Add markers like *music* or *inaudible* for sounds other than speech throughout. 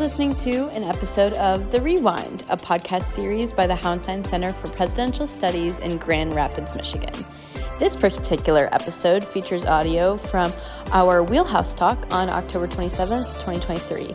listening to an episode of The Rewind, a podcast series by the Hauenstein Center for Presidential Studies in Grand Rapids, Michigan. This particular episode features audio from our Wheelhouse Talk on October 27th, 2023.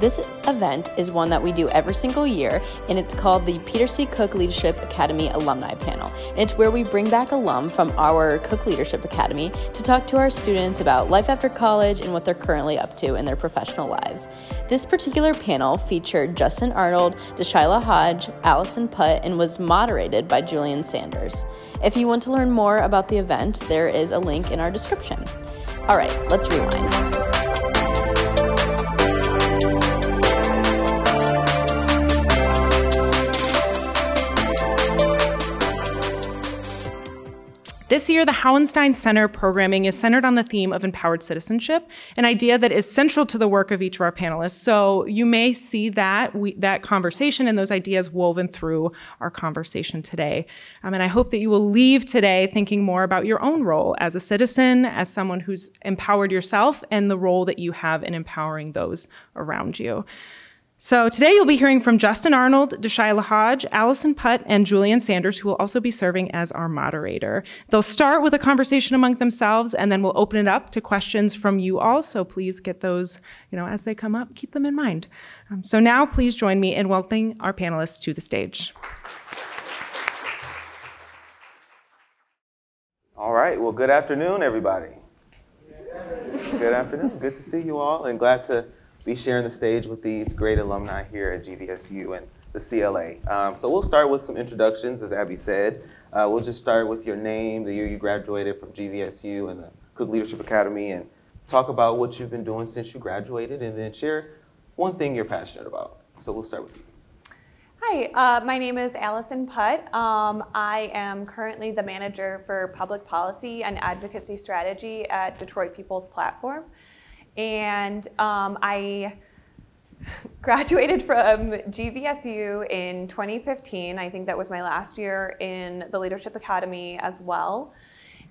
This event is one that we do every single year, and it's called the Peter C. Cook Leadership Academy Alumni Panel. And it's where we bring back alum from our Cook Leadership Academy to talk to our students about life after college and what they're currently up to in their professional lives. This particular panel featured Justin Arnold, D'Shyla Hodge, Allyson Putt, and was moderated by Julian Sanders. If you want to learn more about the event, there is a link in our description. All right, let's rewind. This year, the Hauenstein Center programming is centered on the theme of empowered citizenship, an idea that is central to the work of each of our panelists. So you may see that we, that conversation and those ideas woven through our conversation today. Um, and I hope that you will leave today thinking more about your own role as a citizen, as someone who's empowered yourself, and the role that you have in empowering those around you. So today you'll be hearing from Justin Arnold, D'Shyla Hodge, Allyson Putt, and Julian Sanders, who will also be serving as our moderator. They'll start with a conversation among themselves, and then we'll open it up to questions from you all. So please get those, you know, as they come up, keep them in mind. Um, so now please join me in welcoming our panelists to the stage. All right. Well, good afternoon, everybody. Good afternoon. Good to see you all, and glad to be sharing the stage with these great alumni here at GVSU and the CLA. Um, so we'll start with some introductions, as Abby said. Uh, we'll just start with your name, the year you graduated from GVSU and the Cook Leadership Academy, and talk about what you've been doing since you graduated, and then share one thing you're passionate about. So we'll start with you. Hi, uh, my name is Allyson Putt. Um, I am currently the manager for public policy and advocacy strategy at Detroit People's Platform. And um, I *laughs* graduated from GVSU in 2015. I think that was my last year in the Leadership Academy as well.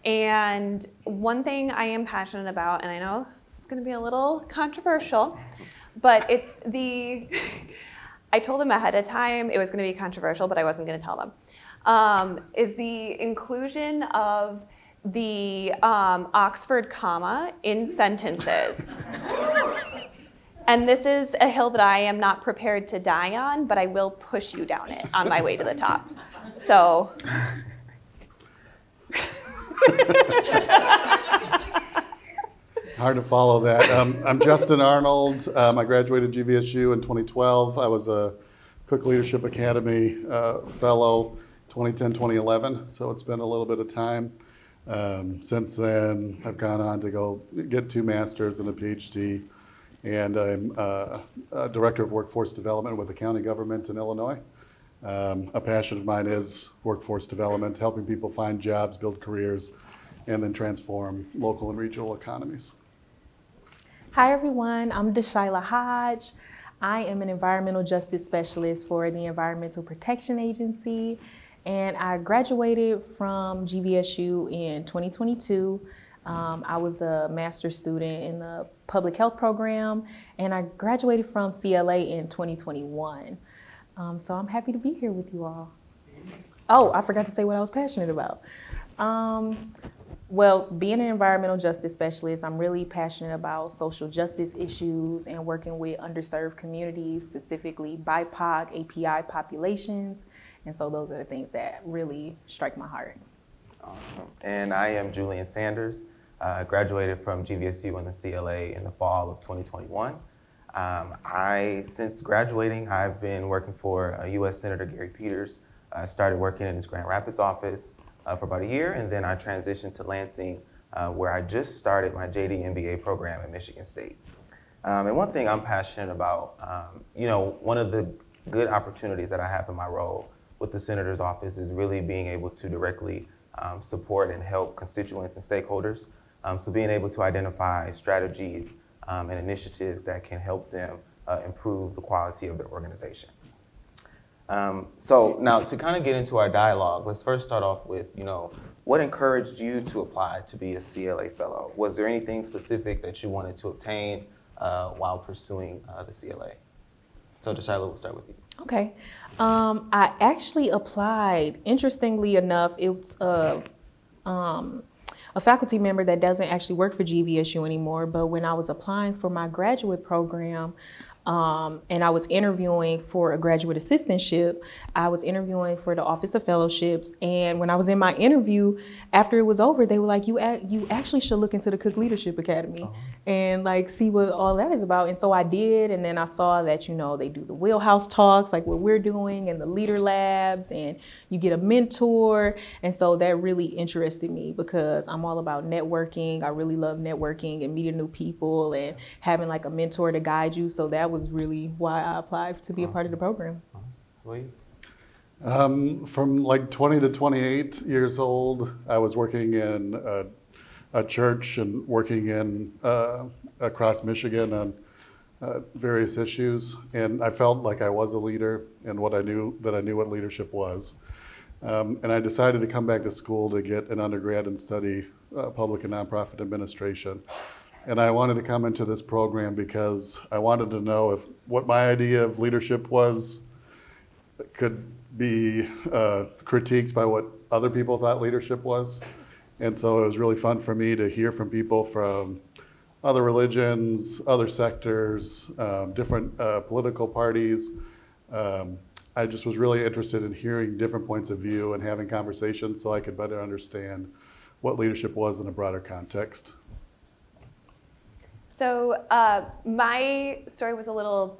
And one thing I am passionate about, and I know this is going to be a little controversial, but it's the, I told them ahead of time it was going to be controversial, but I wasn't going to tell them, um, is the inclusion of the um, Oxford comma in sentences. and this is a hill that I am not prepared to die on, but I will push you down it on my way to the top. So. Hard to follow that. Um, I'm Justin Arnold. Um, I graduated GVSU in 2012. I was a Cook Leadership Academy uh, fellow 2010 2011, so it's been a little bit of time. Um, since then, I've gone on to go get two masters and a PhD, and I'm uh, a director of workforce development with the county government in Illinois. Um, a passion of mine is workforce development, helping people find jobs, build careers, and then transform local and regional economies. Hi, everyone. I'm D'Shyla Hodge. I am an environmental justice specialist for the Environmental Protection Agency and I graduated from GVSU in 2022. Um, I was a master's student in the public health program, and I graduated from CLA in 2021. Um, so I'm happy to be here with you all. Oh, I forgot to say what I was passionate about. Um, well, being an environmental justice specialist, I'm really passionate about social justice issues and working with underserved communities, specifically BIPOC, API populations, and so those are the things that really strike my heart. Awesome. And I am Julian Sanders. Uh, graduated from GVSU in the CLA in the fall of 2021. Um, I, since graduating, I've been working for uh, U.S. Senator Gary Peters. I started working in his Grand Rapids office uh, for about a year, and then I transitioned to Lansing, uh, where I just started my JD MBA program at Michigan State. Um, and one thing I'm passionate about, um, you know, one of the good opportunities that I have in my role with the senator's office is really being able to directly um, support and help constituents and stakeholders. Um, so being able to identify strategies um, and initiatives that can help them uh, improve the quality of their organization. Um, so now to kind of get into our dialogue, let's first start off with, you know, what encouraged you to apply to be a CLA fellow? Was there anything specific that you wanted to obtain uh, while pursuing uh, the CLA. So, D'Shyla, we'll start with you. Okay. Um, I actually applied. Interestingly enough, it's a, um, a faculty member that doesn't actually work for GVSU anymore. But when I was applying for my graduate program, um, and I was interviewing for a graduate assistantship. I was interviewing for the Office of Fellowships, and when I was in my interview, after it was over, they were like, "You you actually should look into the Cook Leadership Academy uh-huh. and like see what all that is about." And so I did, and then I saw that you know they do the wheelhouse talks like what we're doing, and the leader labs, and you get a mentor, and so that really interested me because I'm all about networking. I really love networking and meeting new people and having like a mentor to guide you. So that was was really why I applied to be a part of the program. Um, from like 20 to 28 years old, I was working in a, a church and working in uh, across Michigan on uh, various issues, and I felt like I was a leader and what I knew that I knew what leadership was. Um, and I decided to come back to school to get an undergrad and study uh, public and nonprofit administration. And I wanted to come into this program because I wanted to know if what my idea of leadership was could be uh, critiqued by what other people thought leadership was. And so it was really fun for me to hear from people from other religions, other sectors, um, different uh, political parties. Um, I just was really interested in hearing different points of view and having conversations so I could better understand what leadership was in a broader context. So uh, my story was a little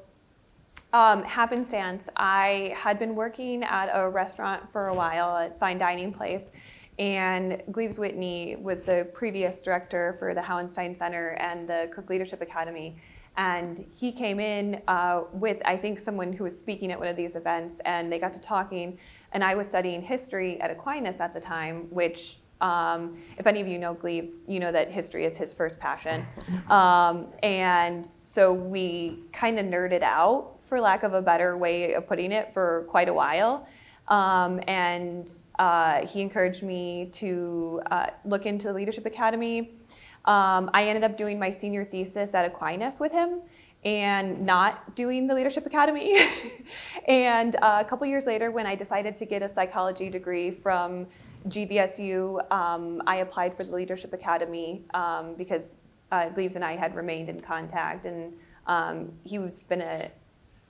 um, happenstance. I had been working at a restaurant for a while, a fine dining place, and Gleaves Whitney was the previous director for the Hauenstein Center and the Cook Leadership Academy. And he came in uh, with, I think, someone who was speaking at one of these events, and they got to talking. And I was studying history at Aquinas at the time, which um, if any of you know Gleaves, you know that history is his first passion. *laughs* Um, and so we kind of nerded out, for lack of a better way of putting it, for quite a while. Um, and uh, he encouraged me to uh, look into the Leadership Academy. Um, I ended up doing my senior thesis at Aquinas with him and not doing the Leadership Academy. *laughs* and uh, a couple years later, when I decided to get a psychology degree from GVSU, um, I applied for the Leadership Academy um, because uh, Gleaves and I had remained in contact, and um, he's been a,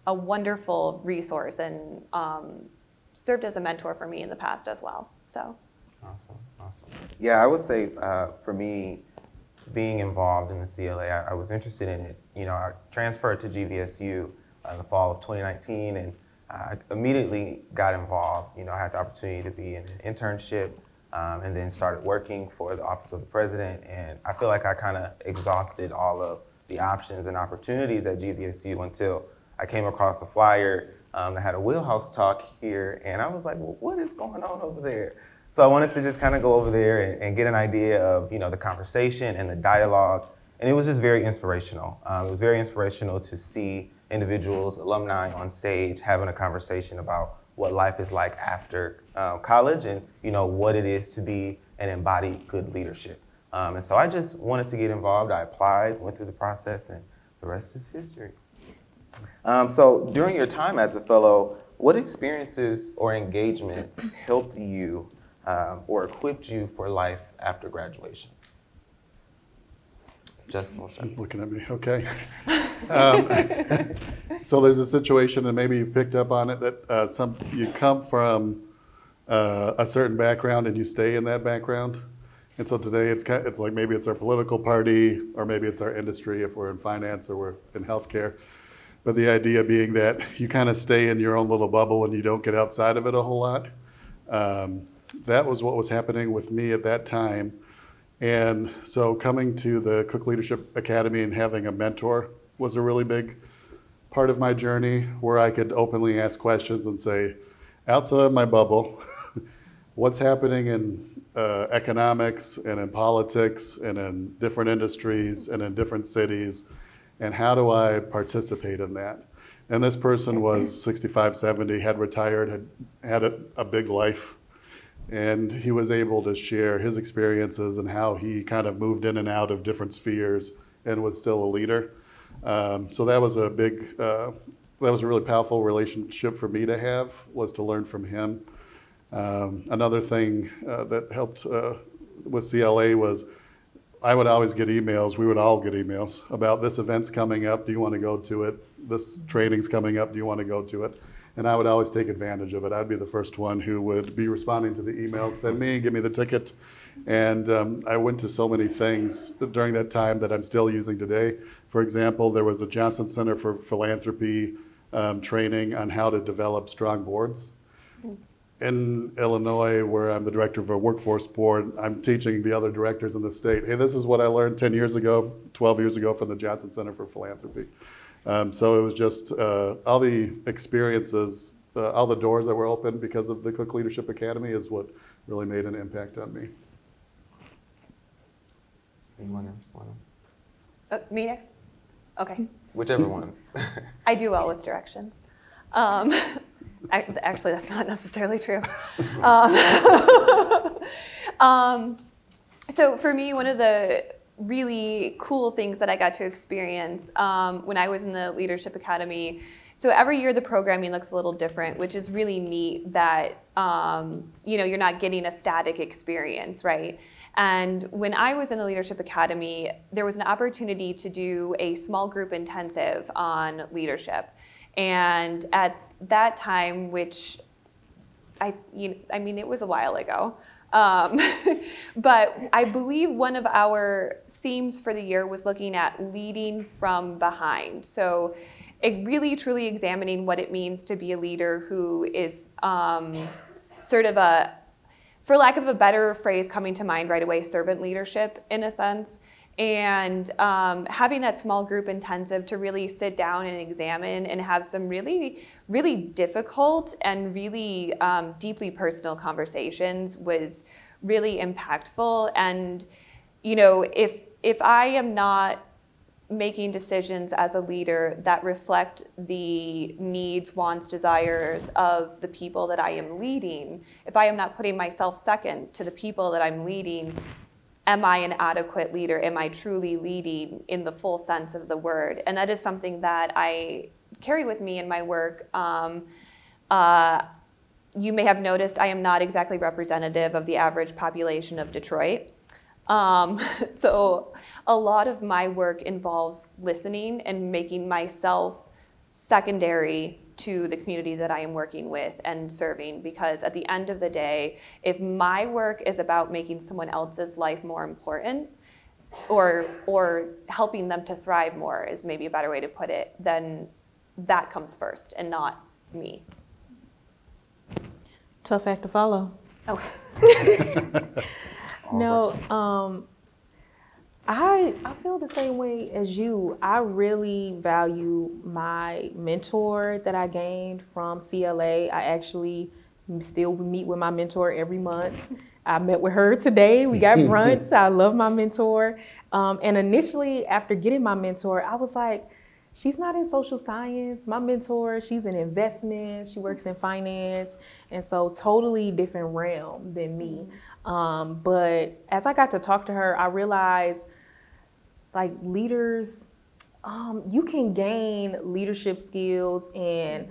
a wonderful resource and um, served as a mentor for me in the past as well. So, awesome, awesome. Yeah, I would say uh, for me, being involved in the CLA, I, I, was interested in it. You know, I transferred to GVSU uh, in the fall of 2019, and I immediately got involved. You know, I had the opportunity to be in an internship um, and then started working for the Office of the President. And I feel like I kind of exhausted all of the options and opportunities at GVSU until I came across a flyer um, that had a wheelhouse talk here. And I was like, well, what is going on over there? So I wanted to just kind of go over there and, and, get an idea of, you know, the conversation and the dialogue. And it was just very inspirational. Um, it was very inspirational to see individuals, alumni on stage having a conversation about what life is like after uh, college and you know what it is to be and embody good leadership. Um, and so I just wanted to get involved. I applied, went through the process, and the rest is history. Um, so during your time as a fellow, what experiences or engagements helped you um, or equipped you for life after graduation? Will. Looking at me, okay. Um, *laughs* so there's a situation, and maybe you've picked up on it, that uh, some you come from uh, a certain background and you stay in that background. And so today it's kind it's like maybe it's our political party, or maybe it's our industry if we're in finance or we're in healthcare. But the idea being that you kind of stay in your own little bubble and you don't get outside of it a whole lot. Um, that was what was happening with me at that time. And so coming to the Cook Leadership Academy and having a mentor was a really big part of my journey where I could openly ask questions and say, outside of my bubble, *laughs* what's happening in uh, economics and in politics and in different industries and in different cities, and how do I participate in that? And this person was 65, 70, had retired, had had a, a big life and he was able to share his experiences and how he kind of moved in and out of different spheres and was still a leader. Um, so that was a big, uh, that was a really powerful relationship for me to have, was to learn from him. Um, another thing uh, that helped uh, with CLA was I would always get emails, we would all get emails about this event's coming up, do you want to go to it? This training's coming up, do you want to go to it? And I would always take advantage of it. I'd be the first one who would be responding to the email, send me, give me the ticket. And um, I went to so many things during that time that I'm still using today. For example, there was a Johnson Center for Philanthropy um, training on how to develop strong boards. In Illinois, where I'm the director of a workforce board, I'm teaching the other directors in the state, hey, this is what I learned 10 years ago, 12 years ago from the Johnson Center for Philanthropy. Um, so it was just uh, all the experiences, uh, all the doors that were open because of the Cook Leadership Academy is what really made an impact on me. Anyone else want Uh, me next? Okay. *laughs* Whichever one. *laughs* I do well with directions. Um, *laughs* ac- actually, that's not necessarily true. Um, um, so, for me, one of the really cool things that I got to experience um, when I was in the Leadership Academy. So every year the programming looks a little different, which is really neat. That um, you know you're not getting a static experience, right? And when I was in the Leadership Academy, there was an opportunity to do a small group intensive on leadership. And at that time, which I, you know, I mean, it was a while ago, um, *laughs* but I believe one of our themes for the year was looking at leading from behind. So, it really truly examining what it means to be a leader who is um, sort of a for lack of a better phrase coming to mind right away, servant leadership in a sense. And um, having that small group intensive to really sit down and examine and have some really, really difficult and really um, deeply personal conversations was really impactful. And, you know, if if I am not making decisions as a leader that reflect the needs, wants, desires of the people that I am leading, if I am not putting myself second to the people that I'm leading, am I an adequate leader? Am I truly leading in the full sense of the word? And that is something that I carry with me in my work. Um, uh, you may have noticed I am not exactly representative of the average population of Detroit. Um, *laughs* so a lot of my work involves listening and making myself secondary to the community that I am working with and serving because at the end of the day, if my work is about making someone else's life more important or or helping them to thrive more is maybe a better way to put it, then that comes first and not me. Tough act to follow. Oh. *laughs* No, um, I I feel the same way as you. I really value my mentor that I gained from CLA. I actually still meet with my mentor every month. I met with her today. We got *laughs* brunch. I love my mentor. Um, and initially, after getting my mentor, I was like, she's not in social science. My mentor, she's in investment. She works in finance, and so totally different realm than me. Um, but as I got to talk to her, I realized like leaders, um, you can gain leadership skills and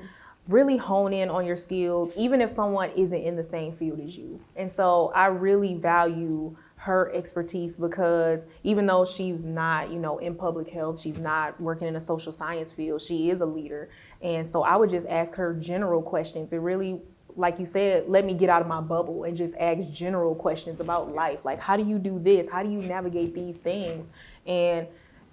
really hone in on your skills, even if someone isn't in the same field as you. And so I really value her expertise because even though she's not, you know, in public health, she's not working in a social science field, she is a leader. And so I would just ask her general questions. It really like you said, let me get out of my bubble and just ask general questions about life. Like, how do you do this? How do you navigate these things? And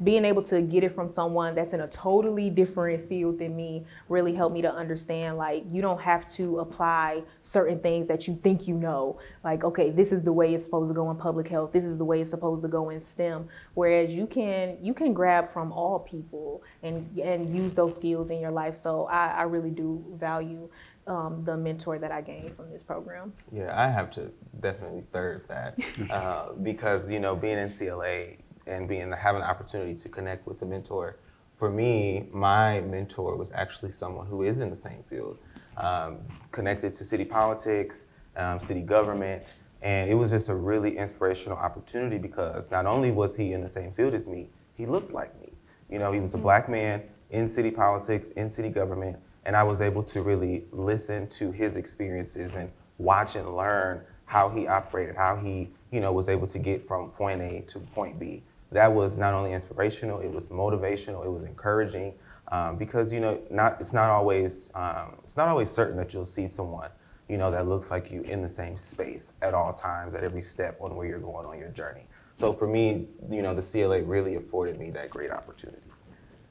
being able to get it from someone that's in a totally different field than me really helped me to understand like you don't have to apply certain things that you think you know. Like okay this is the way it's supposed to go in public health. This is the way it's supposed to go in stem. Whereas you can you can grab from all people and and use those skills in your life. So i, I really do value um, the mentor that I gained from this program. Yeah, I have to definitely third that *laughs* uh, because you know being in CLA and being having the opportunity to connect with a mentor. For me, my mentor was actually someone who is in the same field, um, connected to city politics, um, city government, and it was just a really inspirational opportunity because not only was he in the same field as me, he looked like me You know, he was a black man in city politics, in city government, and I was able to really listen to his experiences and watch and learn how he operated, how he, you know, was able to get from point A to point B. That was not only inspirational, it was motivational, it was encouraging, um, because you know, not it's not always um, it's not always certain that you'll see someone, you know, that looks like you in the same space at all times, at every step on where you're going on your journey. So for me, you know, the CLA really afforded me that great opportunity.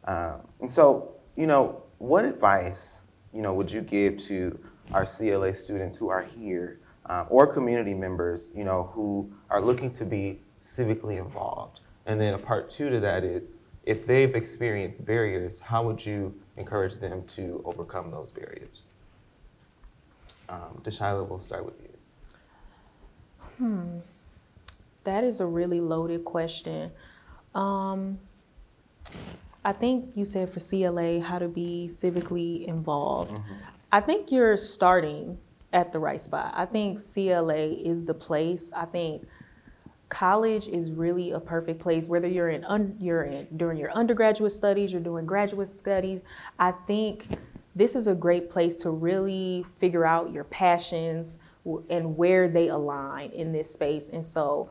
Um, and so, you know, what advice, you know, would you give to our CLA students who are here uh, or community members, you know, who are looking to be civically involved? And then a part two to that is, if they've experienced barriers, how would you encourage them to overcome those barriers? Um, D'Shyla, we'll start with you. Hmm. That is a really loaded question. Um, I think you said for CLA how to be civically involved. Mm-hmm. I think you're starting at the right spot. I think CLA is the place. I think college is really a perfect place whether you're in un, you're in during your undergraduate studies, you're doing graduate studies. I think this is a great place to really figure out your passions and where they align in this space. And so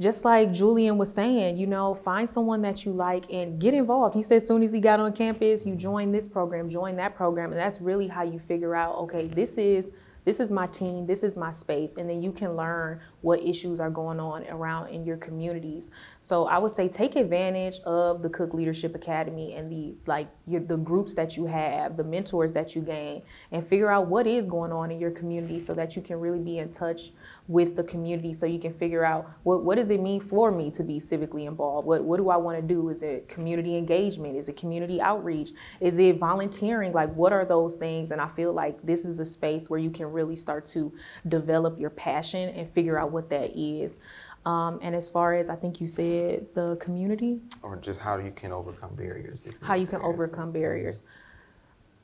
just like Julian was saying, you know, find someone that you like and get involved. He said as soon as he got on campus, you join this program, join that program, and that's really how you figure out, okay, this is this is my team, this is my space, and then you can learn what issues are going on around in your communities. So I would say take advantage of the Cook Leadership Academy and the like your, the groups that you have, the mentors that you gain, and figure out what is going on in your community so that you can really be in touch with the community so you can figure out what, what does it mean for me to be civically involved? What, what do I want to do? Is it community engagement? Is it community outreach? Is it volunteering? Like, what are those things? And I feel like this is a space where you can really start to develop your passion and figure out what that is. Um, and as far as I think you said the community, or just how you can overcome barriers. How you can overcome barriers.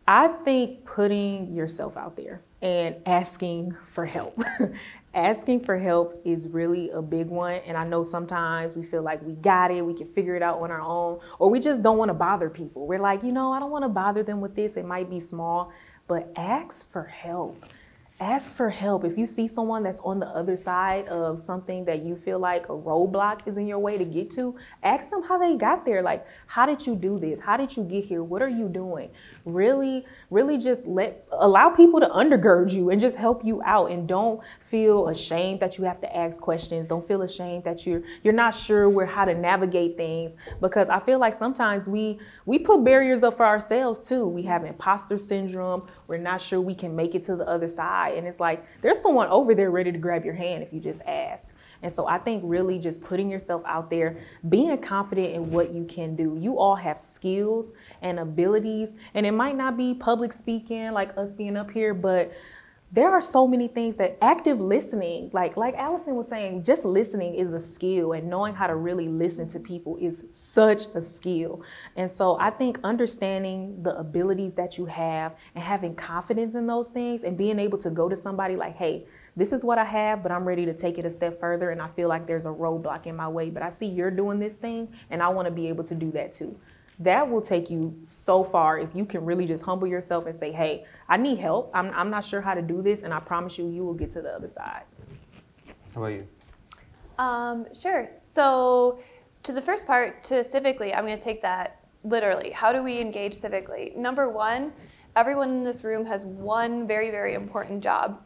I think putting yourself out there and asking for help *laughs* asking for help is really a big one. And I know sometimes we feel like we got it, we can figure it out on our own, or we just don't want to bother people. We're like, you know, I don't want to bother them with this. It might be small, but ask for help ask for help. If you see someone that's on the other side of something that you feel like a roadblock is in your way to get to, ask them how they got there. Like, how did you do this? How did you get here? What are you doing? Really, really just let allow people to undergird you and just help you out and don't feel ashamed that you have to ask questions. Don't feel ashamed that you're you're not sure where how to navigate things because I feel like sometimes we we put barriers up for ourselves too. We have imposter syndrome. We're not sure we can make it to the other side and it's like there's someone over there ready to grab your hand if you just ask. And so I think really just putting yourself out there, being confident in what you can do. You all have skills and abilities, and it might not be public speaking like us being up here, but there are so many things that active listening, like like Allyson was saying, just listening is a skill and knowing how to really listen to people is such a skill. And so I think understanding the abilities that you have and having confidence in those things and being able to go to somebody like, "Hey, this is what I have, but I'm ready to take it a step further and I feel like there's a roadblock in my way, but I see you're doing this thing and I want to be able to do that too." that will take you so far if you can really just humble yourself and say, hey, I need help. I'm, I'm not sure how to do this, and I promise you, you will get to the other side. How about you? Um, sure. So, to the first part, to civically, I'm going to take that literally. How do we engage civically? Number one, everyone in this room has one very, very important job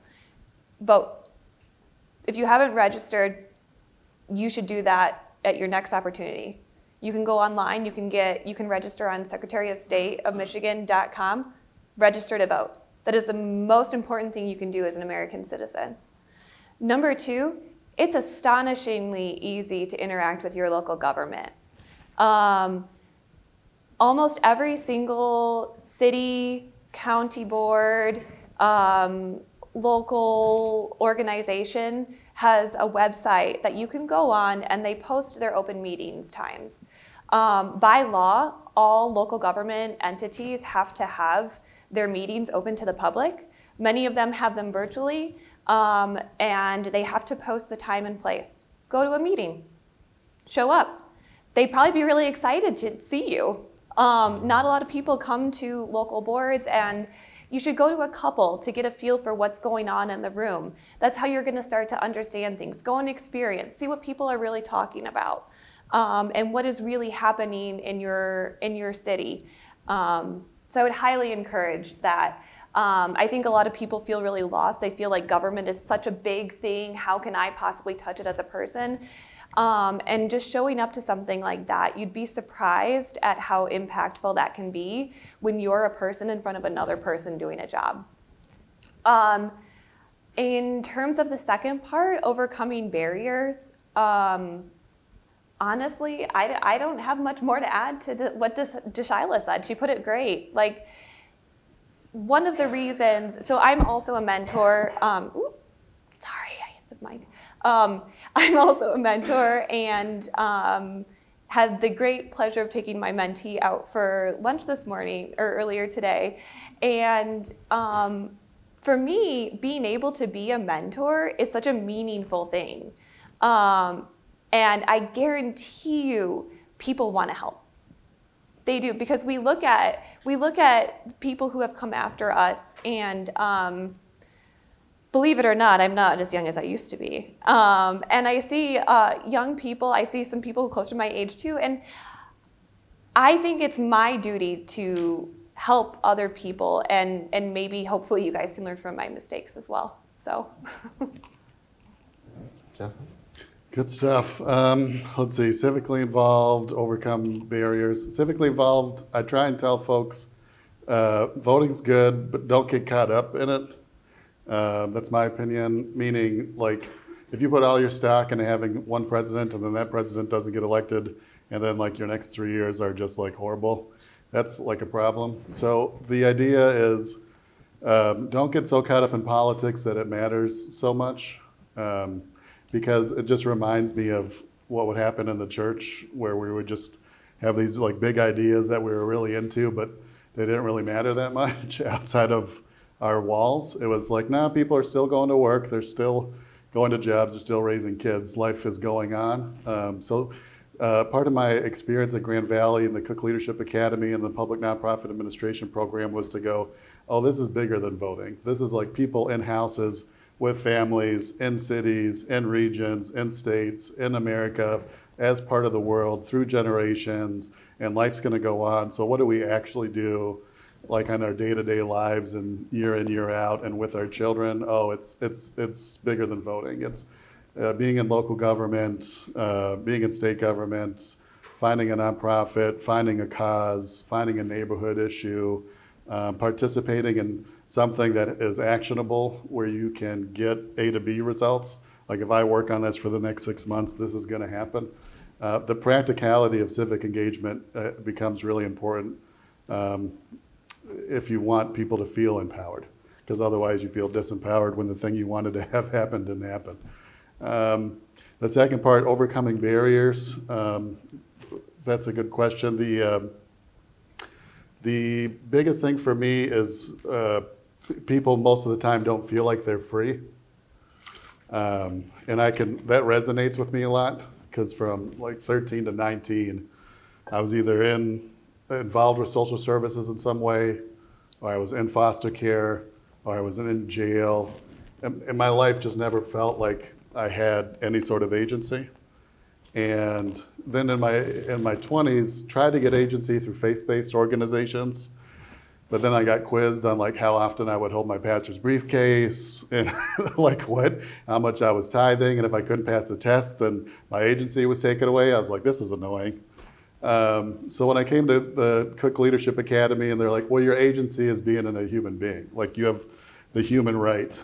vote. If you haven't registered, you should do that at your next opportunity. You can go online, you can get you can register on Secretary of State of Michigan.com, register to vote. That is the most important thing you can do as an American citizen. Number two, it's astonishingly easy to interact with your local government. Um, almost every single city, county board, um, local organization has a website that you can go on and they post their open meetings times. Um, by law, all local government entities have to have their meetings open to the public. Many of them have them virtually, um, and they have to post the time and place. Go to a meeting, show up. They'd probably be really excited to see you. Um, not a lot of people come to local boards and you should go to a couple to get a feel for what's going on in the room. That's how you're going to start to understand things. Go and experience, see what people are really talking about, um, and what is really happening in your in your city. Um, so I would highly encourage that. Um, I think a lot of people feel really lost. They feel like government is such a big thing. How can I possibly touch it as a person? Um, and just showing up to something like that, you'd be surprised at how impactful that can be when you're a person in front of another person doing a job. Um, in terms of the second part, overcoming barriers, um, honestly, I, I don't have much more to add to what D'Shyla said. She put it great. Like, one of the reasons, so I'm also a mentor. Um, sorry, I hit the mic. Um, I'm also a mentor and um, had the great pleasure of taking my mentee out for lunch this morning or earlier today. And um, for me, being able to be a mentor is such a meaningful thing. Um, and I guarantee you, people want to help. They do because we look at we look at people who have come after us and um, believe it or not, I'm not as young as I used to be. Um, and I see uh, young people, I see some people close to my age too, and I think it's my duty to help other people and, and maybe hopefully you guys can learn from my mistakes as well. So. *laughs* Justin? Good stuff. Um, let's see, civically involved, overcome barriers. Civically involved, I try and tell folks uh, voting's good, but don't get caught up in it. Uh, that's my opinion, meaning like if you put all your stock into having one president and then that president doesn't get elected and then like your next three years are just like horrible, that's like a problem. So the idea is um, don't get so caught up in politics that it matters so much um, because it just reminds me of what would happen in the church where we would just have these like big ideas that we were really into, but they didn't really matter that *laughs* much outside of our walls. It was like, nah, people are still going to work. They're still going to jobs. They're still raising kids. Life is going on. Um, so, uh, part of my experience at Grand Valley and the Cook Leadership Academy and the Public Nonprofit Administration Program was to go, oh, this is bigger than voting. This is like people in houses with families, in cities, in regions, in states, in America, as part of the world through generations, and life's going to go on. So, what do we actually do? Like on our day-to-day lives and year in year out and with our children oh it's it's it's bigger than voting. It's uh, being in local government uh, being in state government finding a nonprofit finding a cause finding a neighborhood issue um, participating in something that is actionable where you can get a to b results. Like if i work on this for the next six months this is going to happen. Uh, the practicality of civic engagement uh, becomes really important. Um, if you want people to feel empowered, because otherwise you feel disempowered when the thing you wanted to *laughs* have happen didn't happen. Um, the second part, overcoming barriers. Um, that's a good question. The uh, the biggest thing for me is uh, people most of the time don't feel like they're free, um, and I can that resonates with me a lot because from like 13 to 19, I was either in involved with social services in some way, or I was in foster care, or I was in jail. And, and my life just never felt like I had any sort of agency. And then in my in my 20s, tried to get agency through faith-based organizations. But then I got quizzed on like how often I would hold my pastor's briefcase *laughs* and like what, how much I was tithing, and if I couldn't pass the test, then my agency was taken away. I was like, this is annoying. Um, so when I came to the Cook Leadership Academy, and they're like, "Well, your agency is being a human being. Like you have the human right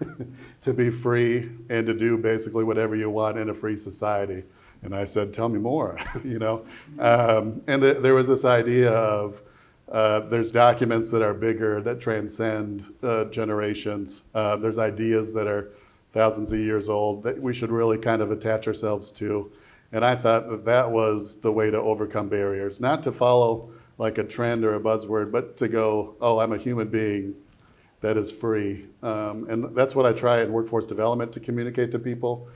*laughs* to be free and to do basically whatever you want in a free society." And I said, "Tell me more," *laughs* you know. Um, and th- there was this idea of uh, there's documents that are bigger that transcend uh, generations. Uh, there's ideas that are thousands of years old that we should really kind of attach ourselves to. And I thought that that was the way to overcome barriers, not to follow like a trend or a buzzword, but to go, oh, I'm a human being that is free. Um, and that's what I try in workforce development to communicate to people.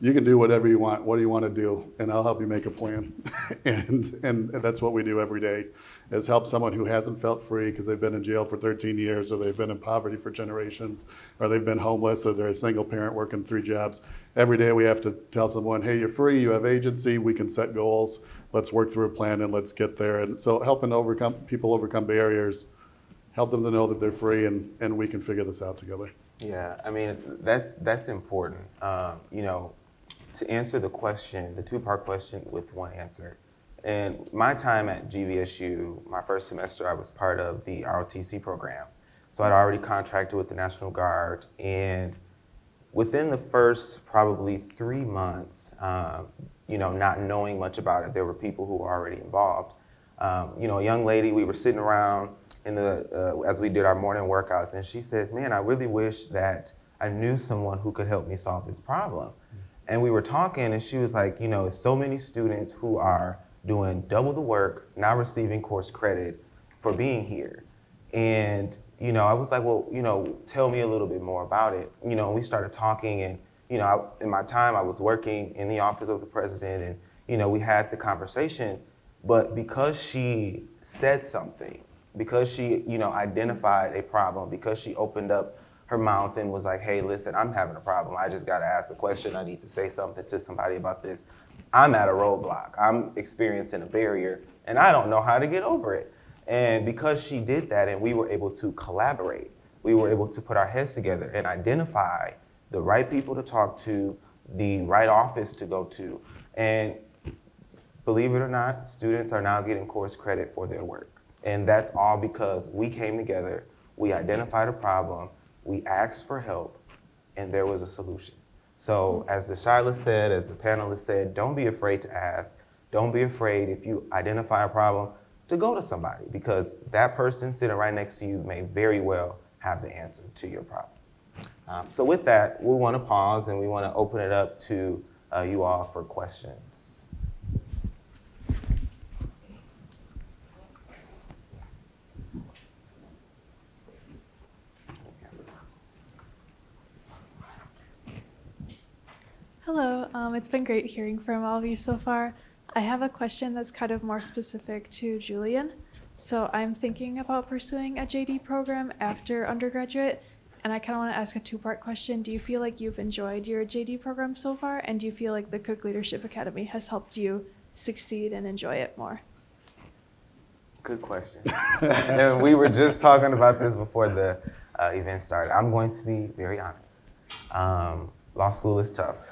you can do whatever you want. What do you want to do? And I'll help you make a plan. *laughs* and, and that's what we do every day is help someone who hasn't felt free because they've been in jail for 13 years or they've been in poverty for generations or they've been homeless or they're a single parent working three jobs. Every day we have to tell someone, hey, you're free, you have agency, we can set goals, let's work through a plan and let's get there. And so helping overcome people overcome barriers, help them to know that they're free and, and we can figure this out together. Yeah, I mean that that's important. Um, you know, to answer the question, the two-part question with one answer. And my time at GVSU, my first semester, I was part of the ROTC program. So I'd already contracted with the National Guard, and within the first probably three months, um, you know, not knowing much about it, there were people who were already involved. Um, you know, a young lady, we were sitting around in the uh, as we did our morning workouts, and she says, "Man, I really wish that I knew someone who could help me solve this problem." And we were talking, and she was like, "You know, so many students who are doing double the work, not receiving course credit for being here. And, you know, I was like, well, you know, tell me a little bit more about it. You know, we started talking and, you know, I, in my time I was working in the office of the president and, you know, we had the conversation, but because she said something, because she, you know, identified a problem, because she opened up her mouth and was like, hey, listen, I'm having a problem. I just got to ask a question. I need to say something to somebody about this. I'm at a roadblock. I'm experiencing a barrier and I don't know how to get over it. And because she did that and we were able to collaborate, we were able to put our heads together and identify the right people to talk to, the right office to go to. And believe it or not, students are now getting course credit for their work. And that's all because we came together, we identified a problem, we asked for help, and there was a solution. So, as D'Shyla said, as the panelists said, don't be afraid to ask. Don't be afraid if you identify a problem to go to somebody because that person sitting right next to you may very well have the answer to your problem. Um, so, with that, we want to pause and we want to open it up to uh, you all for questions. Hello, um, it's been great hearing from all of you so far. I have a question that's kind of more specific to Julian. So I'm thinking about pursuing a JD program after undergraduate, and I kind of want to ask a two-part question. Do you feel like you've enjoyed your JD program so far, and do you feel like the Cook Leadership Academy has helped you succeed and enjoy it more? Good question. *laughs* and we were just talking about this before the uh, event started. I'm going to be very honest. Um, law school is tough.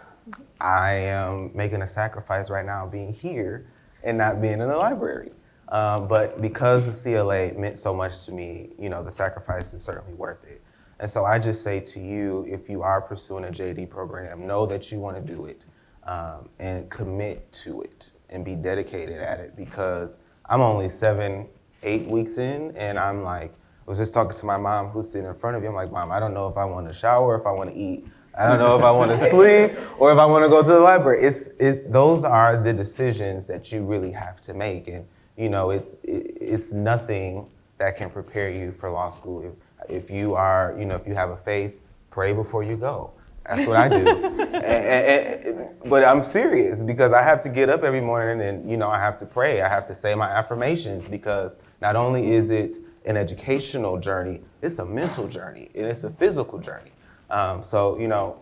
I am making a sacrifice right now being here and not being in the library. Um, but because the CLA meant so much to me, you know, the sacrifice is certainly worth it. And so I just say to you, if you are pursuing a JD program, know that you want to do it um, and commit to it and be dedicated at it because I'm only seven, eight weeks in, and I'm like, I was just talking to my mom who's sitting in front of you. I'm like, Mom, I don't know if I want to shower, if I want to eat. I don't know if I want to sleep or if I want to go to the library. It's it. Those are the decisions that you really have to make, and you know it, it it's nothing that can prepare you for law school. If, if you are, you know, if you have a faith, pray before you go. That's what I do. and, and, and, but I'm serious because I have to get up every morning and you know I have to pray. I have to say my affirmations because not only is it an educational journey, it's a mental journey and it's a physical journey. Um, so, you know,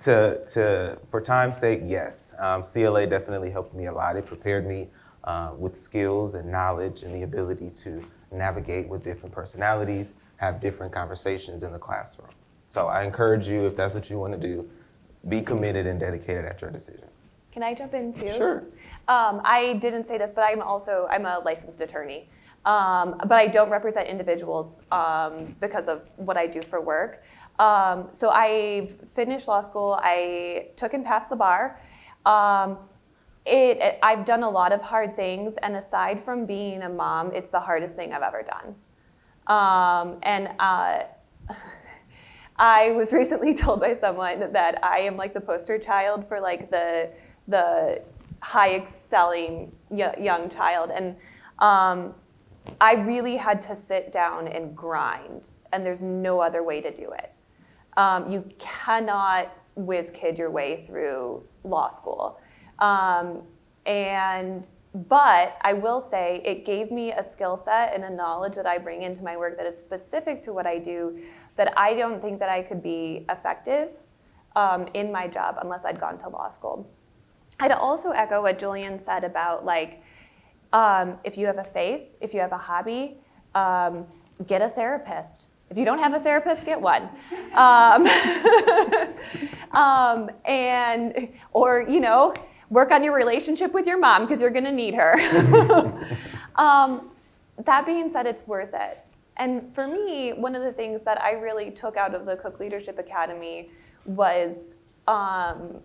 to, to, for time's sake, yes, um, CLA definitely helped me a lot. It prepared me uh, with skills and knowledge and the ability to navigate with different personalities, have different conversations in the classroom. So I encourage you, if that's what you want to do, be committed and dedicated at your decision. Can I jump in too? Sure. Um, I didn't say this, but I'm also I'm a licensed attorney, um, but I don't represent individuals um, because of what I do for work. Um, so I finished law school. I took and passed the bar. Um, it, it, I've done a lot of hard things, and aside from being a mom, it's the hardest thing I've ever done. Um, and uh, *laughs* I was recently *laughs* told by someone that I am like the poster child for like the the high excelling young child, and um, I really had to sit down and grind, and there's no other way to do it. Um, you cannot whiz kid your way through law school. Um, and but I will say it gave me a skill set and a knowledge that I bring into my work that is specific to what I do that I don't think that I could be effective um, in my job unless I'd gone to law school. I'd also echo what Julian said about like um, if you have a faith, if you have a hobby, um, get a therapist. If you don't have a therapist, get one. Um, *laughs* um, and or you know work on your relationship with your mom because you're going to need her. *laughs* um, that being said, it's worth it. And for me, one of the things that I really took out of the Cook Leadership Academy was um,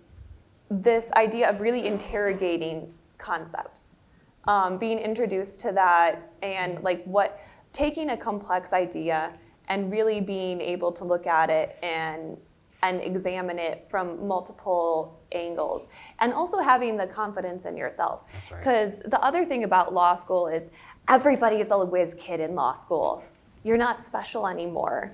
this idea of really interrogating concepts, um, being introduced to that, and like what taking a complex idea and really being able to look at it and and examine it from multiple angles. And also having the confidence in yourself. Because right. the other thing about law school is everybody is a whiz kid in law school. You're not special anymore.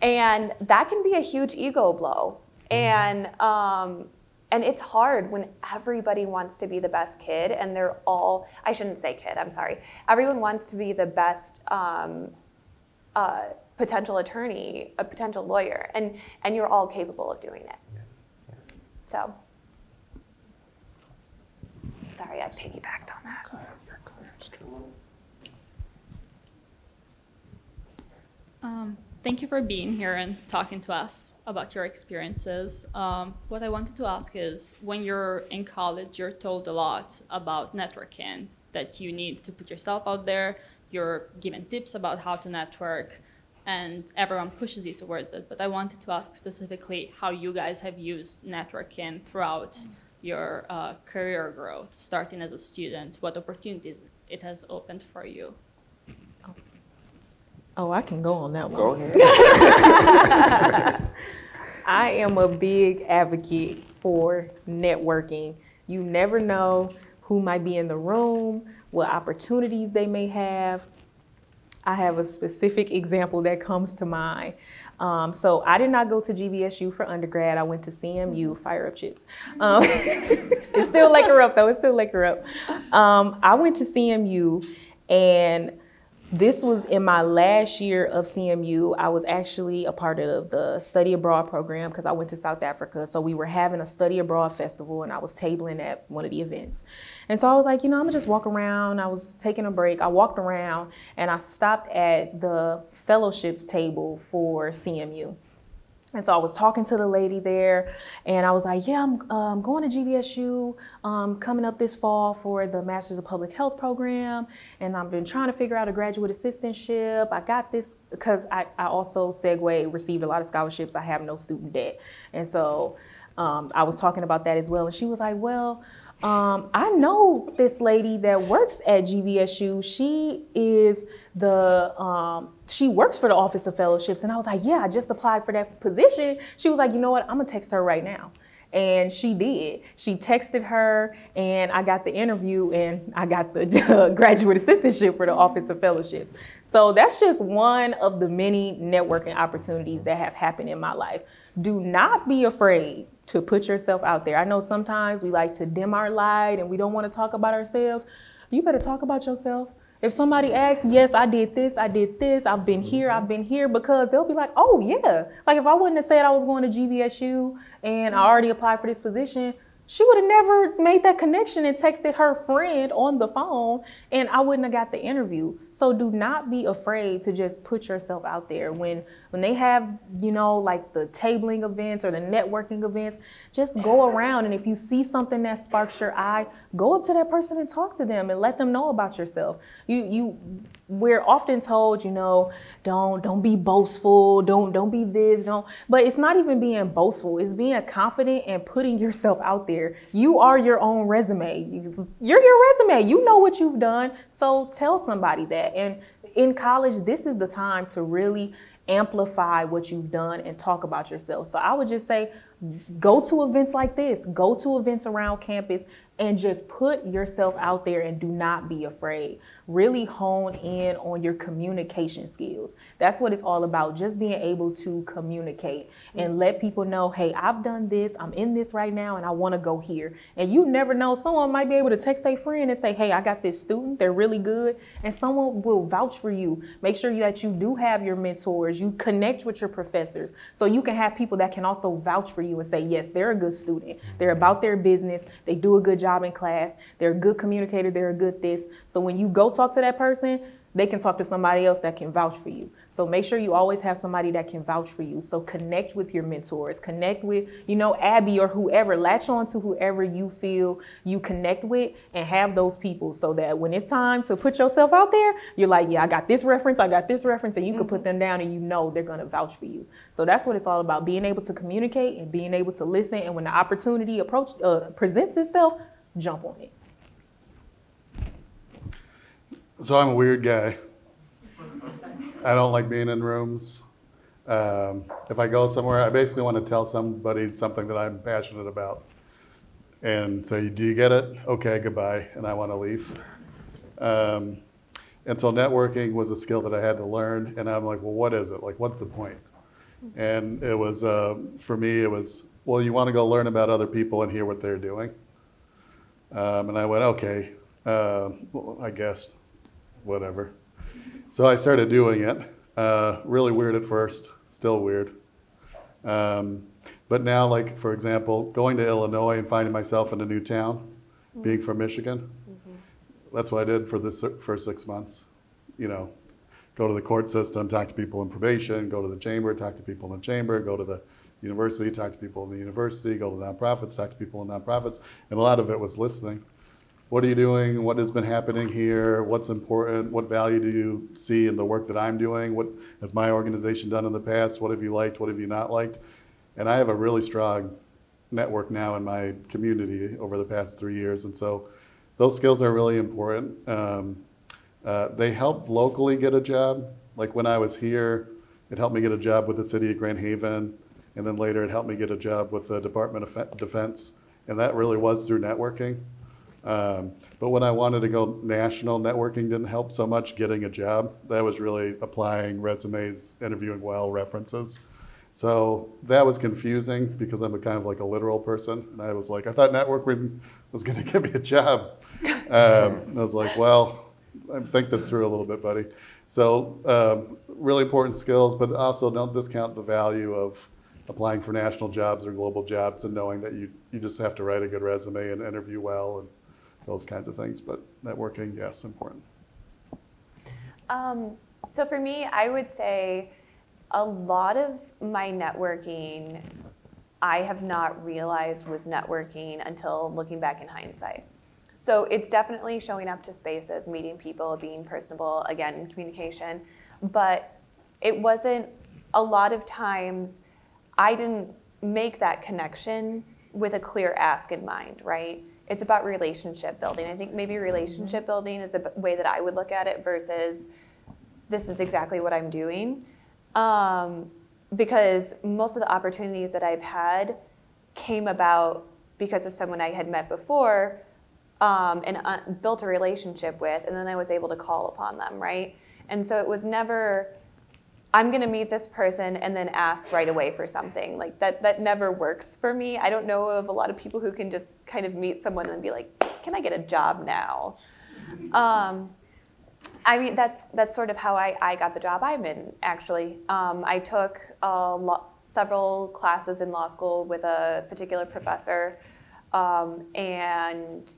And that can be a huge ego blow. And um, and it's hard when everybody wants to be the best kid and they're all i shouldn't say kid i'm sorry. Everyone wants to be the best um, uh, potential attorney, a potential lawyer, and, and you're all capable of doing it. Yeah. Yeah. So, sorry, I piggybacked on that. Um, thank you for being here and talking to us about your experiences. Um, what I wanted to ask is when you're in college, you're told a lot about networking, that you need to put yourself out there, you're given tips about how to network and everyone pushes you towards it. But I wanted to ask specifically how you guys have used networking throughout your uh, career growth, starting as a student, what opportunities it has opened for you. Oh, I can go on that one. Go ahead. *laughs* I am a big advocate for networking. You never know who might be in the room, what opportunities they may have. I have a specific example that comes to mind. Um, so I did not go to GVSU for undergrad. I went to CMU, fire up chips. Um, *laughs* it's still Laker up though. It's still Laker up. Um, I went to CMU, and this was in my last year of CMU. I was actually a part of the study abroad program because I went to South Africa. So we were having a study abroad festival, and I was tabling at one of the events. And so I was like, you know, I'm gonna just walk around. I was taking a break. I walked around, and I stopped at the fellowships table for CMU. And so I was talking to the lady there, and I was like, "Yeah, I'm um, going to GVSU um, coming up this fall for the Masters of Public Health program, and I've been trying to figure out a graduate assistantship. I got this because I, I also segue received a lot of scholarships. I have no student debt, and so um, I was talking about that as well. And she was like, "Well." Um, I know this lady that works at GVSU. She is the um, she works for the Office of Fellowships, and I was like, yeah, I just applied for that position. She was like, you know what? I'm gonna text her right now. And she did. She texted her, and I got the interview, and I got the *laughs* graduate assistantship for the Office of Fellowships. So that's just one of the many networking opportunities that have happened in my life. Do not be afraid to put yourself out there. I know sometimes we like to dim our light and we don't want to talk about ourselves. You better talk about yourself. If somebody asks, yes, I did this, I did this, I've been here, I've mm-hmm. been here, because they'll be like, oh, yeah. Like if I wouldn't have said I was going to GVSU and I mm-hmm. already applied for this position, she would have never made that connection and texted her friend on the phone and I wouldn't have got the interview. So do not be afraid to just put yourself out there when when they have, you know, like the tabling events or the networking events, just go around and if you see something that sparks your eye, go up to that person and talk to them and let them know about yourself. You you we're often told, you know, don't don't be boastful, don't don't be this, don't. But it's not even being boastful. It's being confident and putting yourself out there. You are your own resume. You're your resume. You know what you've done. So tell somebody that. And in college, this is the time to really amplify what you've done and talk about yourself. So I would just say, go to events like this, go to events around campus, and just put yourself out there and do not be afraid. Really hone in on your communication skills. That's what it's all about, just being able to communicate and let people know, hey, I've done this, I'm in this right now, and I want to go here. And you never know, someone might be able to text a friend and say, hey, I got this student, they're really good, and someone will vouch for you. Make sure that you do have your mentors, you connect with your professors, so you can have people that can also vouch for you and say, yes, they're a good student, they're about their business, they do a good job in class, they're a good communicator, they're a good this. So when you go talk to that person, they can talk to somebody else that can vouch for you. So make sure you always have somebody that can vouch for you. So connect with your mentors, connect with, you know, Abby or whoever, latch on to whoever you feel you connect with and have those people so that when it's time to put yourself out there, you're like, yeah, I got this reference, I got this reference, and you can put them down and you know they're gonna vouch for you. So that's what it's all about, being able to communicate and being able to listen. And when the opportunity approach uh, presents itself, jump on it. So I'm a weird guy. I don't like being in rooms. Um, if I go somewhere, I basically want to tell somebody something that I'm passionate about and say, Do you get it? Okay, goodbye. And I want to leave. Um, and so networking was a skill that I had to learn. And I'm like, Well, what is it? Like, what's the point? And it was, uh, for me, it was, Well, you want to go learn about other people and hear what they're doing. Um, and I went, Okay, uh, well, I guess whatever. So I started doing it. Uh, really weird at first, still weird. Um, but now, like for example, going to Illinois and finding myself in a new town, being from Michigan, that's what I did for the first six months. You know, go to the court system, talk to people in probation, go to the chamber, talk to people in the chamber, go to the university, talk to people in the university, go to nonprofits, talk to people in nonprofits, and a lot of it was listening what are you doing? What has been happening here? What's important? What value do you see in the work that I'm doing? What has my organization done in the past? What have you liked? What have you not liked? And I have a really strong network now in my community over the past three years. And so those skills are really important. Um, uh, they help locally get a job. Like when I was here, it helped me get a job with the city of Grand Haven. And then later it helped me get a job with the Department of Defense. And that really was through networking. Um, but when I wanted to go national, networking didn't help so much getting a job. That was really applying resumes, interviewing well, references. So that was confusing because I'm a kind of like a literal person. And I was like, I thought networking was going *laughs* to give me a job. Um, I was like, well, I think this through a little bit, buddy. So um, really important skills, but also don't discount the value of applying for national jobs or global jobs and knowing that you, you just have to write a good resume and interview well and those kinds of things. But networking, yes, important. Um, so for me, I would say a lot of my networking I have not realized was networking until looking back in hindsight. So it's definitely showing up to spaces, meeting people, being personable, again, in communication. But it wasn't a lot of times I didn't make that connection with a clear ask in mind, right? It's about relationship building. I think maybe relationship building is a way that I would look at it versus this is exactly what I'm doing. Um, because most of the opportunities that I've had came about because of someone I had met before um, and uh, built a relationship with, and then I was able to call upon them, right? And so it was never, I'm going to meet this person and then ask right away for something. Like that, that never works for me. I don't know of a lot of people who can just kind of meet someone and be like, can I get a job now? Um, I mean, that's that's sort of how I, I got the job I'm in. Actually, um, I took lo- several classes in law school with a particular professor, um, and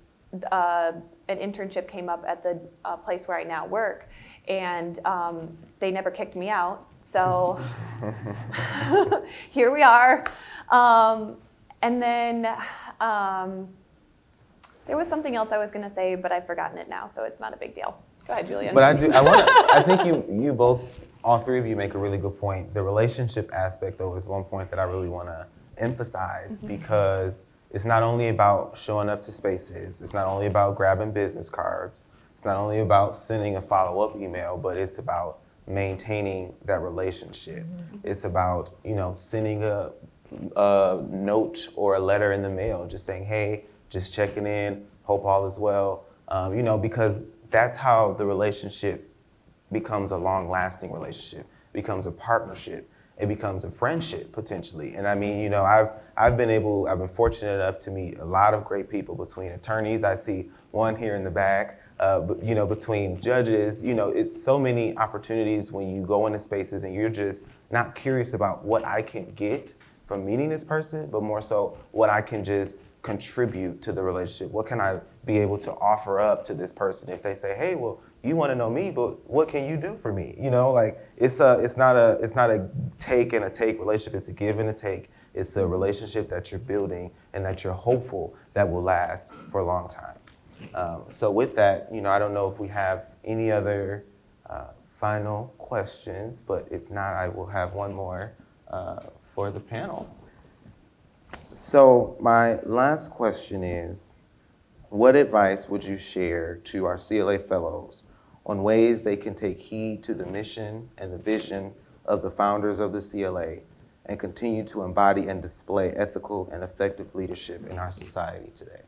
uh, an internship came up at the uh, place where I now work, and um, they never kicked me out. So *laughs* here we are. Um, and then um, there was something else I was going to say, but I've forgotten it now, so it's not a big deal. Go ahead, Julian. But I do. I want. I think you. You both. All three of you make a really good point. The relationship aspect, though, is one point that I really want to emphasize because it's not only about showing up to spaces. It's not only about grabbing business cards. It's not only about sending a follow-up email, but it's about maintaining that relationship. It's about you know sending a a note or a letter in the mail just saying, hey, just checking in, hope all is well. Um, you know, because that's how the relationship becomes a long lasting relationship, becomes a partnership, it becomes a friendship potentially. And I mean, you know, I've, I've been able, I've been fortunate enough to meet a lot of great people between attorneys. I see one here in the back, uh, you know, between judges, you know, it's so many opportunities when you go into spaces and you're just not curious about what I can get from meeting this person, but more so what I can just contribute to the relationship. What can I be able to offer up to this person if they say, "Hey, well, you want to know me, but what can you do for me?" You know, like it's a, it's not a, it's not a take and a take relationship. It's a give and a take. It's a relationship that you're building and that you're hopeful that will last for a long time. Um, so with that, you know, I don't know if we have any other uh, final questions, but if not, I will have one more uh, for the panel. So my last question is, what advice would you share to our CLA fellows on ways they can take heed to the mission and the vision of the founders of the CLA and continue to embody and display ethical and effective leadership in our society today?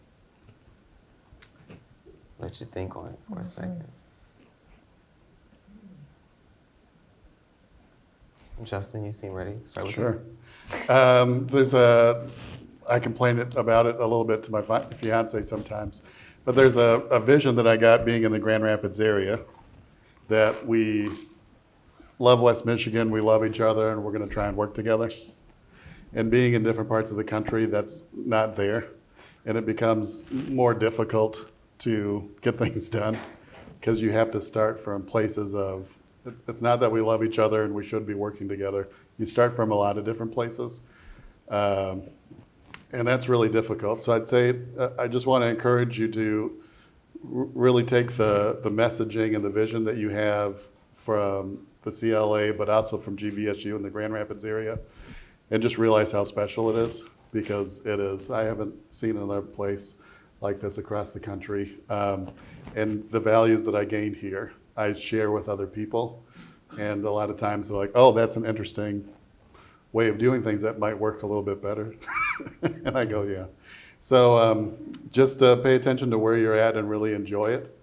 Let you think on it for a second. Justin, you seem ready. Start with Sure. Um, there's a, I complain it- about it a little bit to my fi- fiance sometimes, but there's a, a vision that I got being in the Grand Rapids area that we love West Michigan, we love each other, and we're going to try and work together. And being in different parts of the country, that's not there. And it becomes more difficult to get *laughs* things done because you have to start from places of, it's, it's not that we love each other and we should be working together. You start from a lot of different places. Um, and that's really difficult. So I'd say, uh, I just want to encourage you to r- really take the, the messaging and the vision that you have from the CLA, but also from GVSU in the Grand Rapids area, and just realize how special it is because it is. I haven't seen another place like this across the country. Um, and the values that I gained here, I share with other people. And a lot of times they're like, oh, that's an interesting way of doing things that might work a little bit better. *laughs* *laughs* and I go, yeah. So um, just uh, pay attention to where you're at and really enjoy it.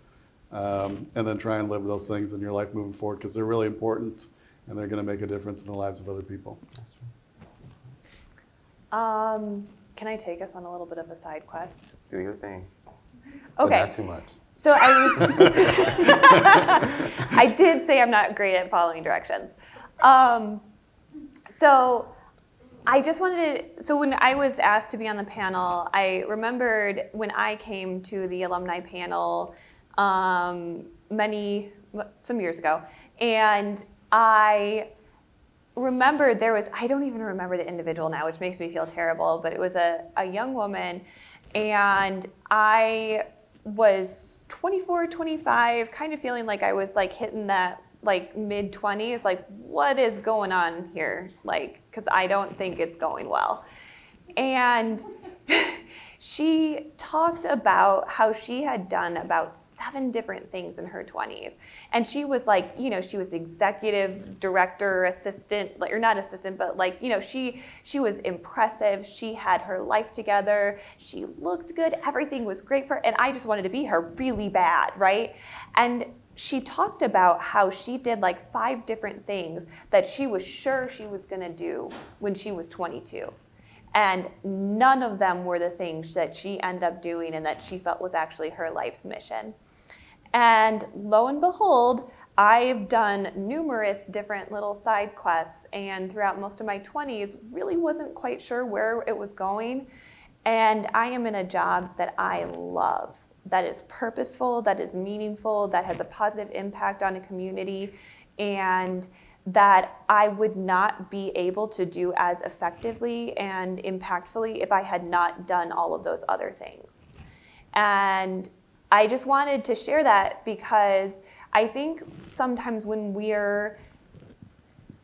Um, and then try and live those things in your life moving forward because they're really important and they're going to make a difference in the lives of other people. Um, can I take us on a little bit of a side quest? Do your thing. But Okay. not too much. So I was, *laughs* I did say I'm not great at following directions. Um, so I just wanted to, so when I was asked to be on the panel, I remembered when I came to the alumni panel um, many, some years ago, and I remembered there was, I don't even remember the individual now, which makes me feel terrible, but it was a, a young woman, and I was 24, 25, kind of feeling like I was like hitting that like mid 20s, like what is going on here? Like, because I don't think it's going well. And *laughs* she talked about how she had done about seven different things in her 20s. And she was like, you know, she was executive director, assistant, like, or not assistant, but like, you know, she she was impressive. She had her life together. She looked good. Everything was great for her. And I just wanted to be her really bad, right? And she talked about how she did like five different things that she was sure she was going to do when she was 22. And none of them were the things that she ended up doing and that she felt was actually her life's mission. And lo and behold, I've done numerous different little side quests, and throughout most of my 20s, really wasn't quite sure where it was going. And I am in a job that I love, that is purposeful, that is meaningful, that has a positive impact on a community, and that I would not be able to do as effectively and impactfully if I had not done all of those other things. And I just wanted to share that because I think sometimes when we're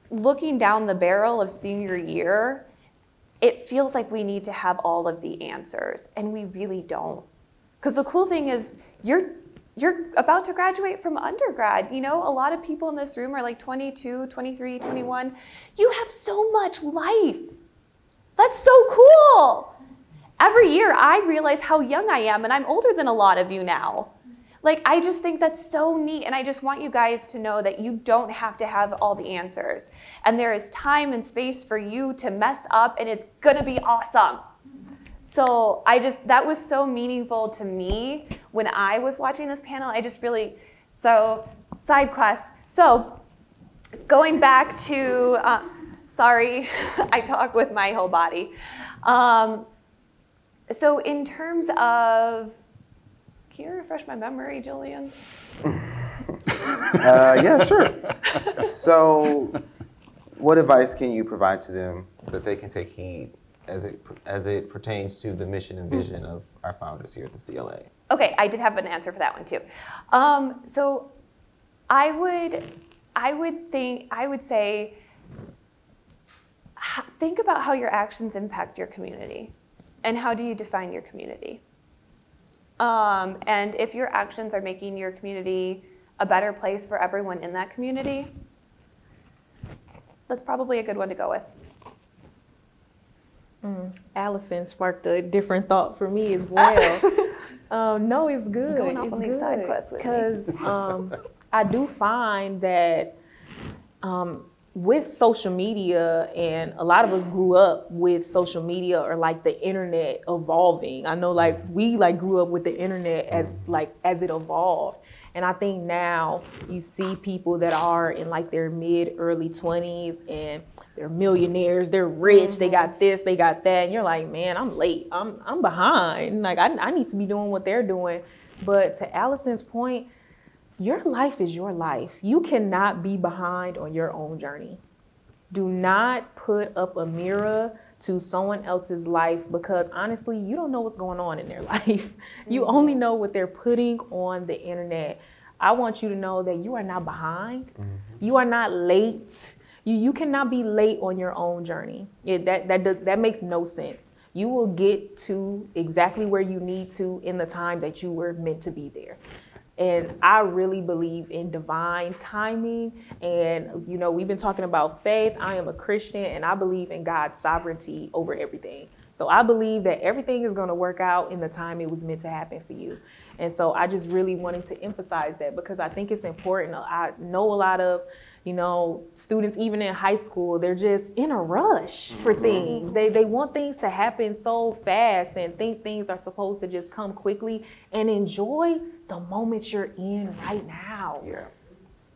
looking down the barrel of senior year, it feels like we need to have all of the answers, and we really don't. Because the cool thing is, you're you're about to graduate from undergrad. You know, a lot of people in this room are like 22, 23, 21. You have so much life That's so cool. Every year I realize how young I am, and I'm older than a lot of you now. Like, I just think that's so neat. And I just want you guys to know that you don't have to have all the answers. And there is time and space for you to mess up, and it's gonna be awesome. So I just, that was so meaningful to me when I was watching this panel. I just really, so side quest. So going back to, uh, sorry, *laughs* I talk with my whole body. Um, so in terms of, can you refresh my memory, Julian? *laughs* Uh, yeah, sure. So, what advice can you provide to them that they can take heed as it as it pertains to the mission and vision of our founders here at the CLA? Okay, I did have an answer for that one too. Um, so I would, I would think, I would say, think about how your actions impact your community, and how do you define your community? Um, and if your actions are making your community a better place for everyone in that community, that's probably a good one to go with. Allyson sparked a different thought for me as well. *laughs* um, no, it's good. Going off it's on these side quests because *laughs* um, I do find that um, with social media, and a lot of us grew up with social media or like the internet evolving. I know, like we like grew up with the internet as like as it evolved. And I think now you see people that are in like their mid early 20s and they're millionaires, they're rich, they got mm-hmm. this, they got that. And you're like, man, I'm late. I'm I'm behind. Like I, I need to be doing what they're doing. But to Allyson's point, your life is your life. You cannot be behind on your own journey. Do not put up a mirror to someone else's life because honestly, you don't know what's going on in their *laughs* life. You mm-hmm. only know what they're putting on the internet. I want you to know that you are not behind. Mm-hmm. You are not late. You, you cannot be late on your own journey. It, that, that, does, that makes no sense. You will get to exactly where you need to in the time that you were meant to be there. And I really believe in divine timing. And, you know, we've been talking about faith. I am a Christian and I believe in God's sovereignty over everything. So I believe that everything is going to work out in the time it was meant to happen for you. And so I just really wanted to emphasize that because I think it's important. I know a lot of, you know, students even in high school, they're just in a rush for mm-hmm. things. They they want things to happen so fast and think things are supposed to just come quickly and enjoy the moment you're in right now Yeah.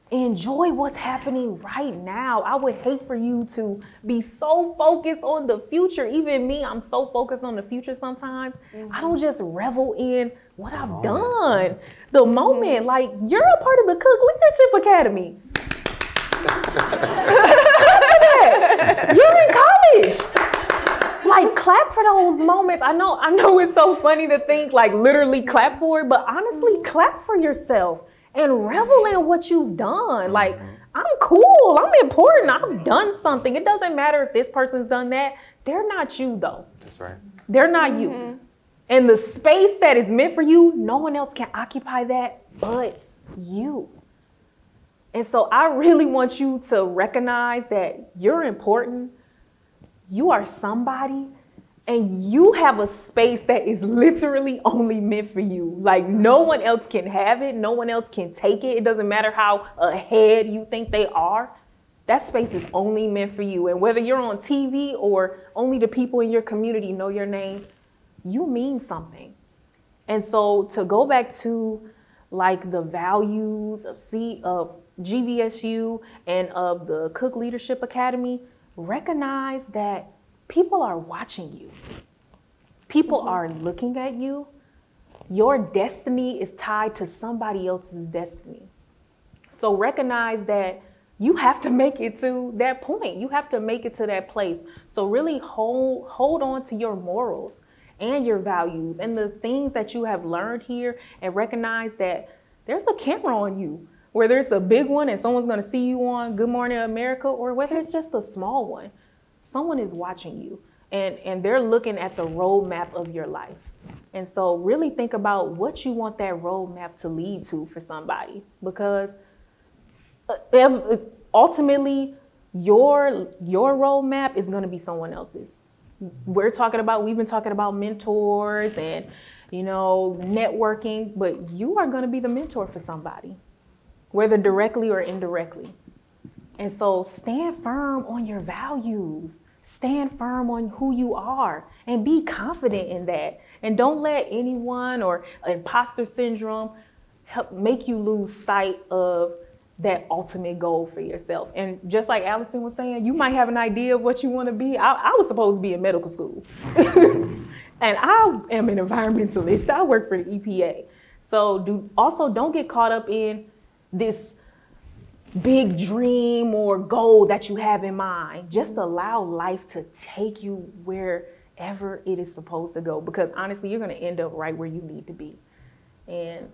enjoy what's happening right now. I would hate for you to be so focused on the future. Even me, I'm so focused on the future sometimes. I don't mm-hmm. just revel in what I've done. The mm-hmm. moment, like you're a part of the Cook Leadership Academy. *laughs* you're in college like clap for those moments. I know, I know it's so funny to think like literally clap for it, but honestly, clap for yourself and revel in what you've done. Like, mm-hmm. I'm cool, I'm important, I've done something. It doesn't matter if this person's done that. They're not you though. That's right. They're not you. Mm-hmm. And the space that is meant for you, no one else can occupy that but you. And so I really want you to recognize that you're important you are somebody and you have a space that is literally only meant for you. Like no one else can have it, no one else can take it. It doesn't matter how ahead you think they are. That space is only meant for you. And whether you're on TV or only the people in your community know your name, you mean something. And so to go back to like the values of C of GVSU and of the Cook Leadership Academy, recognize that people are watching you. People mm-hmm. are looking at you. Your destiny is tied to somebody else's destiny. So recognize that you have to make it to that point. You have to make it to that place. So really hold hold on to your morals and your values and the things that you have learned here and recognize that there's a camera on you. Whether it's a big one and someone's going to see you on Good Morning America or whether it's just a small one. Someone is watching you and and they're looking at the roadmap of your life. And so really think about what you want that roadmap to lead to for somebody because uh, ultimately your your roadmap is going to be someone else's we're talking about, we've been talking about mentors and, you know, networking, but you are going to be the mentor for somebody, whether directly or indirectly. And so stand firm on your values, stand firm on who you are, and be confident in that. And don't let anyone or imposter syndrome help make you lose sight of that ultimate goal for yourself. And just like Allyson was saying, you might have an idea of what you want to be. I, I was supposed to be in medical school. *laughs* and I am an environmentalist. I work for the EPA. So do also don't get caught up in this big dream or goal that you have in mind. Just allow life to take you wherever it is supposed to go because honestly, you're going to end up right where you need to be. And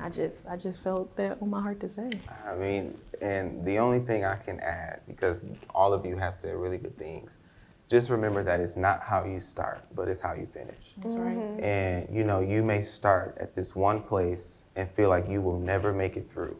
I just I just felt that on my heart to say. I mean, and the only thing I can add, because all of you have said really good things, just remember that it's not how you start, but it's how you finish. That's right. Mm-hmm. And you know, you may start at this one place and feel like you will never make it through.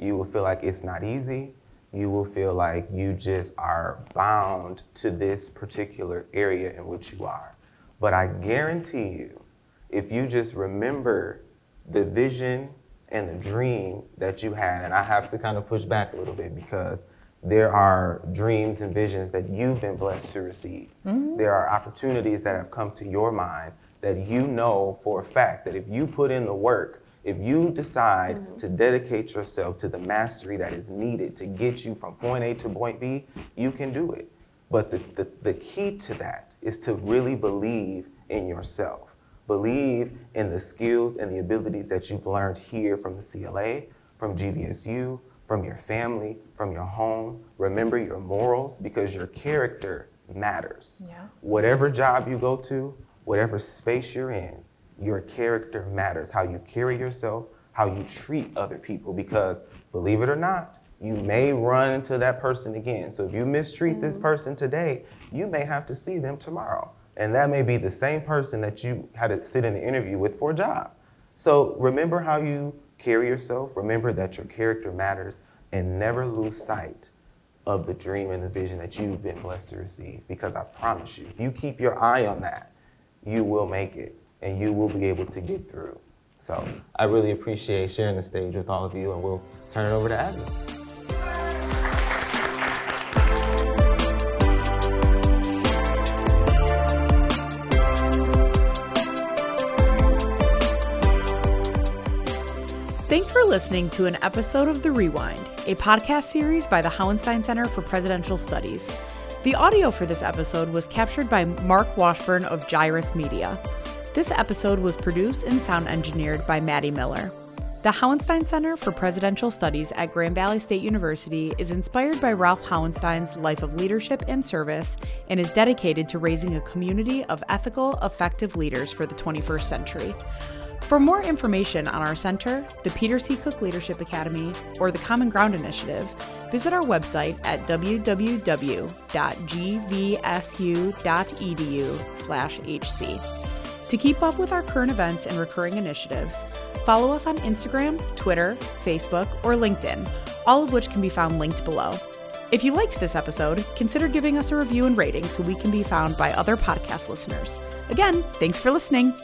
You will feel like it's not easy. You will feel like you just are bound to this particular area in which you are. But I guarantee you, if you just remember the vision and the dream that you had, and I have to kind of push back a little bit because there are dreams and visions that you've been blessed to receive. Mm-hmm. There are opportunities that have come to your mind that you know for a fact that if you put in the work, if you decide mm-hmm. to dedicate yourself to the mastery that is needed to get you from point A to point B, you can do it. But the, the, the key to that is to really believe in yourself. Believe in the skills and the abilities that you've learned here from the CLA, from GVSU, from your family, from your home. Remember your morals because your character matters. Yeah. Whatever job you go to, whatever space you're in, your character matters. How you carry yourself, how you treat other people. Because believe it or not, you may run into that person again. So if you mistreat this mm-hmm. person today, you may have to see them tomorrow. And that may be the same person that you had to sit in an interview with for a job. So remember how you carry yourself, remember that your character matters, and never lose sight of the dream and the vision that you've been blessed to receive. Because I promise you, if you keep your eye on that, you will make it and you will be able to get through. So I really appreciate sharing the stage with all of you, and we'll turn it over to Abby. Listening to an episode of The Rewind, a podcast series by the Hauenstein Center for Presidential Studies. The audio for this episode was captured by Mark Washburn of Gyrus Media. This episode was produced and sound engineered by Maddie Miller. The Hauenstein Center for Presidential Studies at Grand Valley State University is inspired by Ralph Hauenstein's life of leadership and service and is dedicated to raising a community of ethical, effective leaders for the 21st century. For more information on our center, the Peter C. Cook Leadership Academy, or the Common Ground Initiative, visit our website at www.gvsu.edu/hc. To keep up with our current events and recurring initiatives, follow us on Instagram, Twitter, Facebook, or LinkedIn, all of which can be found linked below. If you liked this episode, consider giving us a review and rating so we can be found by other podcast listeners. Again, thanks for listening.